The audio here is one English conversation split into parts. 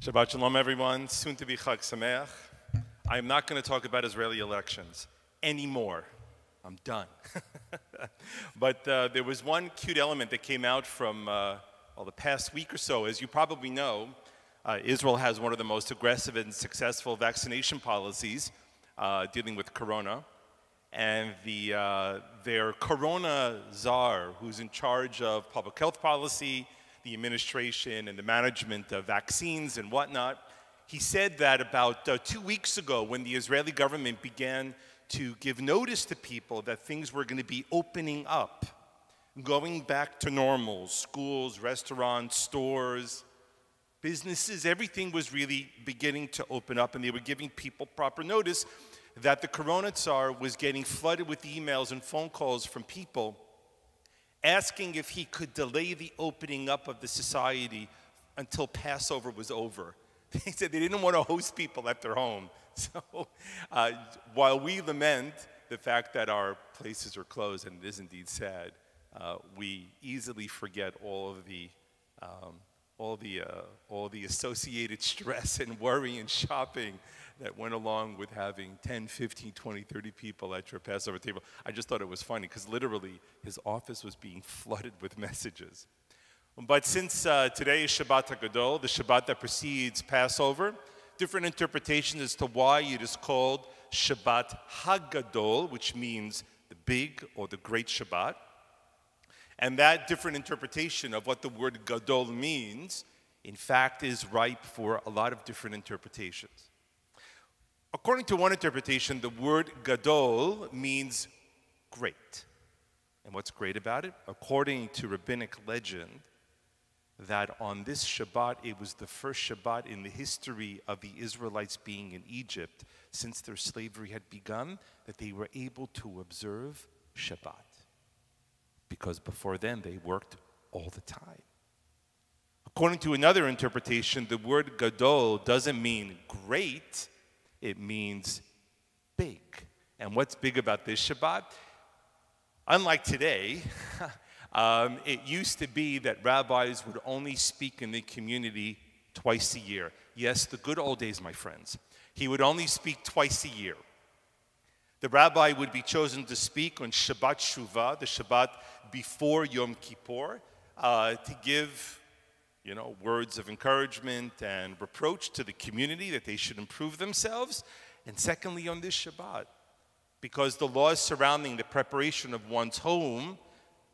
Shabbat Shalom, everyone. Soon to be Chag Sameach. I'm not going to talk about Israeli elections anymore. I'm done. but uh, there was one cute element that came out from uh, well, the past week or so. As you probably know, uh, Israel has one of the most aggressive and successful vaccination policies uh, dealing with corona. And the, uh, their corona czar, who's in charge of public health policy, the administration, and the management of vaccines and whatnot, he said that about uh, two weeks ago, when the Israeli government began to give notice to people that things were going to be opening up, going back to normal, schools, restaurants, stores, businesses, everything was really beginning to open up, and they were giving people proper notice that the Corona Tsar was getting flooded with emails and phone calls from people asking if he could delay the opening up of the society until Passover was over. They said they didn't want to host people at their home. So uh, while we lament the fact that our places are closed, and it is indeed sad, uh, we easily forget all of the um, all the, uh, all the associated stress and worry and shopping that went along with having 10, 15, 20, 30 people at your Passover table. I just thought it was funny because literally his office was being flooded with messages. But since uh, today is Shabbat HaGadol, the Shabbat that precedes Passover, different interpretations as to why it is called Shabbat HaGadol, which means the big or the great Shabbat. And that different interpretation of what the word gadol means, in fact, is ripe for a lot of different interpretations. According to one interpretation, the word gadol means great. And what's great about it? According to rabbinic legend, that on this Shabbat, it was the first Shabbat in the history of the Israelites being in Egypt since their slavery had begun, that they were able to observe Shabbat because before then they worked all the time. According to another interpretation, the word gadol doesn't mean great, it means big. And what's big about this Shabbat? Unlike today, um, it used to be that rabbis would only speak in the community twice a year. Yes, the good old days, my friends. He would only speak twice a year. The rabbi would be chosen to speak on Shabbat Shuvah, the Shabbat before Yom Kippur, uh, to give, you know, words of encouragement and reproach to the community that they should improve themselves. And secondly, on this Shabbat, because the laws surrounding the preparation of one's home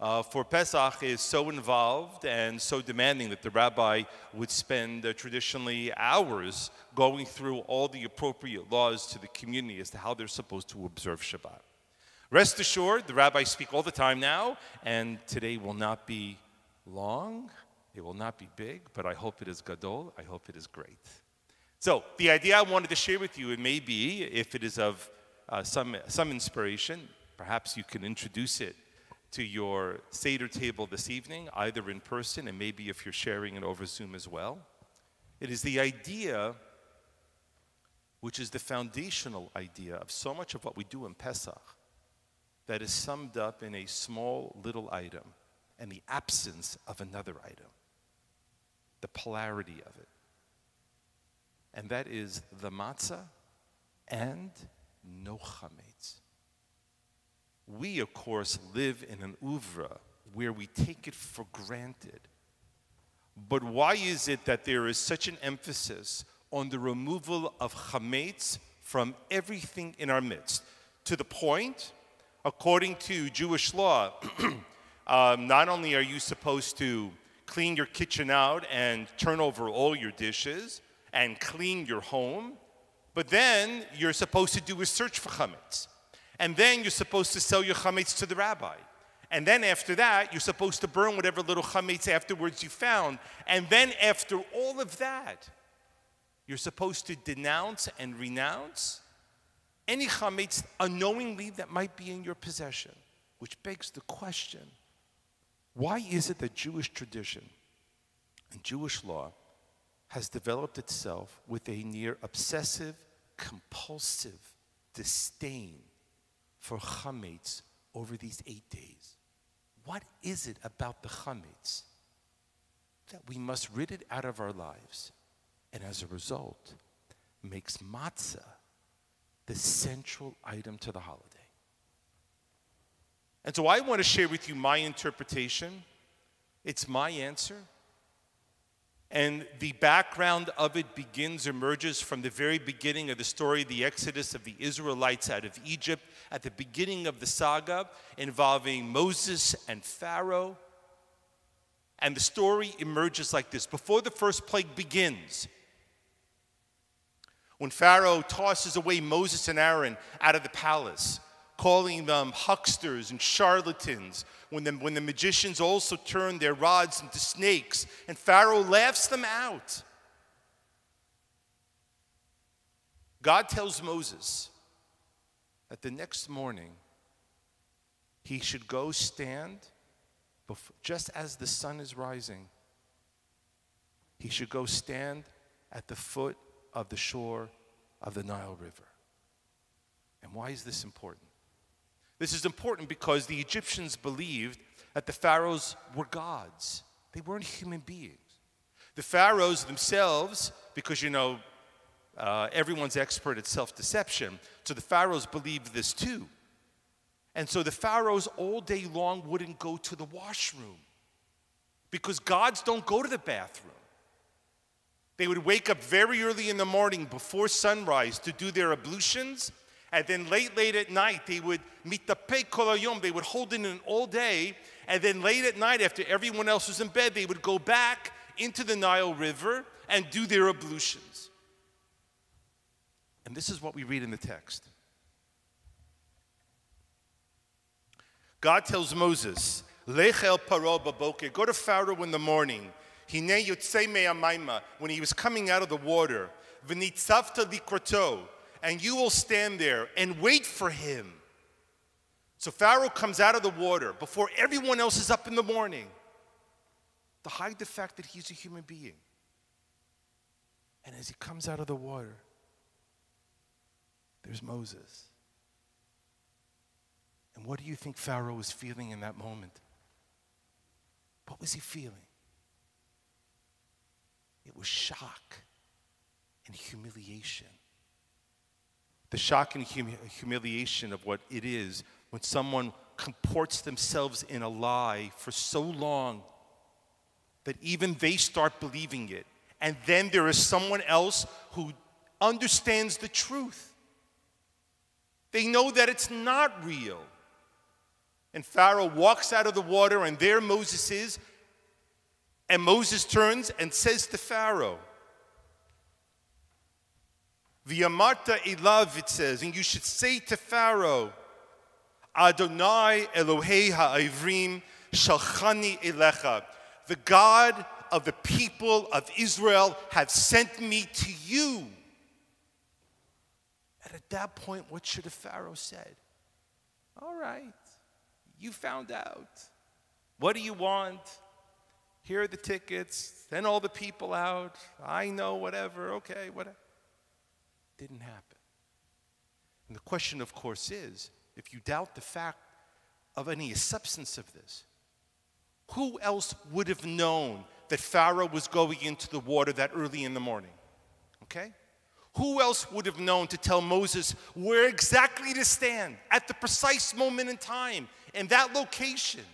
uh, for Pesach is so involved and so demanding that the rabbi would spend uh, traditionally hours going through all the appropriate laws to the community as to how they're supposed to observe Shabbat. Rest assured, the rabbis speak all the time now, and today will not be long, it will not be big, but I hope it is gadol, I hope it is great. So, the idea I wanted to share with you, it may be, if it is of uh, some, some inspiration, perhaps you can introduce it to your Seder table this evening, either in person and maybe if you're sharing it over Zoom as well. It is the idea, which is the foundational idea of so much of what we do in Pesach, that is summed up in a small little item and the absence of another item, the polarity of it. And that is the matzah and no chametz. We, of course, live in an oeuvre where we take it for granted. But why is it that there is such an emphasis on the removal of chametz from everything in our midst? To the point, according to Jewish law, um, not only are you supposed to clean your kitchen out and turn over all your dishes and clean your home, but then you're supposed to do a search for chametz. And then you're supposed to sell your chametz to the rabbi. And then after that, you're supposed to burn whatever little chametz afterwards you found. And then after all of that, you're supposed to denounce and renounce any chametz unknowingly that might be in your possession. Which begs the question why is it that Jewish tradition and Jewish law has developed itself with a near obsessive, compulsive disdain for chametz over these eight days. What is it about the chametz that we must rid it out of our lives and as a result, makes matzah the central item to the holiday. And so I want to share with you my interpretation. It's my answer. And the background of it begins, emerges from the very beginning of the story, the exodus of the Israelites out of Egypt, at the beginning of the saga involving Moses and Pharaoh. And the story emerges like this before the first plague begins, when Pharaoh tosses away Moses and Aaron out of the palace, calling them hucksters and charlatans, when the, when the magicians also turn their rods into snakes, and Pharaoh laughs them out. God tells Moses that the next morning he should go stand before, just as the sun is rising. He should go stand at the foot of the shore of the Nile River. And why is this important? This is important because the Egyptians believed that the pharaohs were gods, they weren't human beings. The pharaohs themselves, because you know, uh, everyone's expert at self deception, so the pharaohs believed this too. And so the pharaohs all day long wouldn't go to the washroom because gods don't go to the bathroom. They would wake up very early in the morning before sunrise to do their ablutions. And then late, late at night, they would meet the kolayom. They would hold in all day. And then late at night, after everyone else was in bed, they would go back into the Nile River and do their ablutions. And this is what we read in the text. God tells Moses, Lech el paro go to Pharaoh in the morning Hine yotsemei amaima. when he was coming out of the water, and you will stand there and wait for him. So Pharaoh comes out of the water before everyone else is up in the morning to hide the fact that he's a human being. And as he comes out of the water, there's Moses. And what do you think Pharaoh was feeling in that moment? What was he feeling? It was shock and humiliation. The shock and hum- humiliation of what it is when someone comports themselves in a lie for so long that even they start believing it. And then there is someone else who understands the truth. They know that it's not real. And Pharaoh walks out of the water, and there Moses is, and Moses turns and says to Pharaoh, V'yamarta ilav, it says, and you should say to Pharaoh, Adonai Elohei ha'ivrim shalchani elecha. The God of the people of Israel have sent me to you. And at that point, what should a Pharaoh said? All right, you found out. What do you want? Here are the tickets. Send all the people out. I know, whatever. Okay, whatever. Didn't happen. And the question, of course, is if you doubt the fact of any substance of this, who else would have known that Pharaoh was going into the water that early in the morning? Okay? Who else would have known to tell Moses where exactly to stand at the precise moment in time in that location?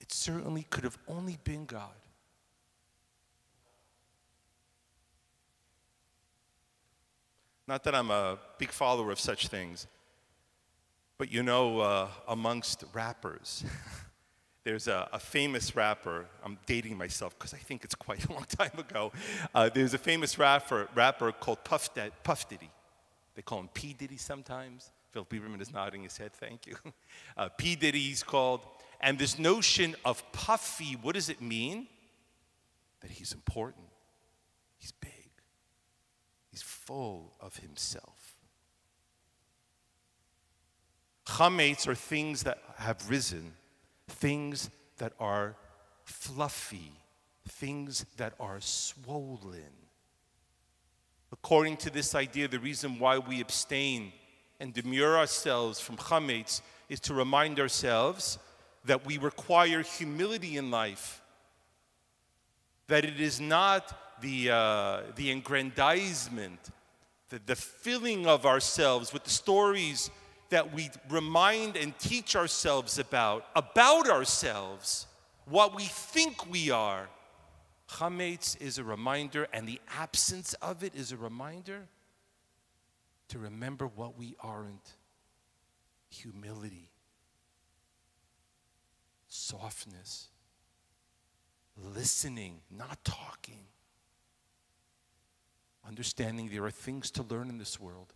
It certainly could have only been God. Not that I'm a big follower of such things, but you know, uh, amongst rappers, there's a, a, famous rapper. I'm dating myself because I think it's quite a long time ago. Uh, there's a famous rapper, rapper called Puff, Puff Diddy. They call him P. Diddy sometimes. Phil Lieberman is nodding his head, thank you. Uh, P. Diddy's called and this notion of puffy, what does it mean? That he's important, he's big, he's full of himself. Chametz are things that have risen, things that are fluffy, things that are swollen. According to this idea, the reason why we abstain and demur ourselves from chametz is to remind ourselves that we require humility in life, that it is not the, uh, the aggrandizement, the, the filling of ourselves with the stories that we remind and teach ourselves about, about ourselves, what we think we are. Chametz is a reminder, and the absence of it is a reminder to remember what we aren't humility, softness, listening, not talking, understanding there are things to learn in this world.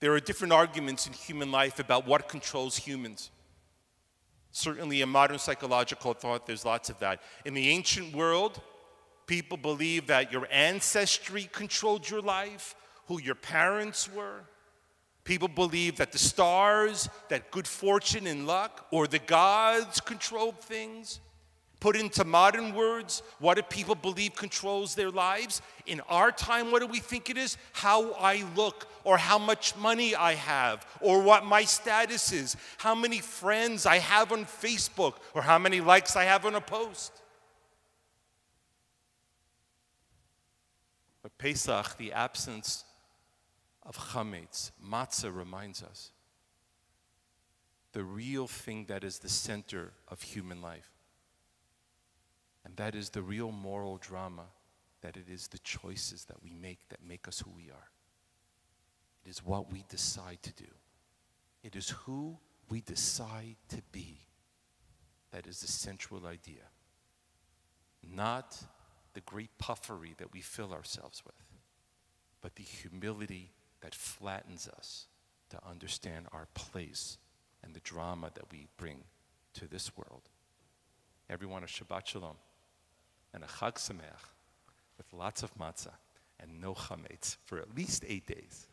There are different arguments in human life about what controls humans. Certainly, in modern psychological thought, there's lots of that. In the ancient world, people believed that your ancestry controlled your life, who your parents were. People believed that the stars, that good fortune and luck, or the gods controlled things. Put into modern words, what do people believe controls their lives? In our time, what do we think it is? How I look, or how much money I have, or what my status is, how many friends I have on Facebook, or how many likes I have on a post. But Pesach, the absence of chametz, matzah reminds us the real thing that is the center of human life. And that is the real moral drama, that it is the choices that we make that make us who we are. It is what we decide to do. It is who we decide to be that is the central idea. Not the great puffery that we fill ourselves with, but the humility that flattens us to understand our place and the drama that we bring to this world. Everyone a Shabbat Shalom and a Chag Sameach with lots of matzah and no chametz for at least eight days.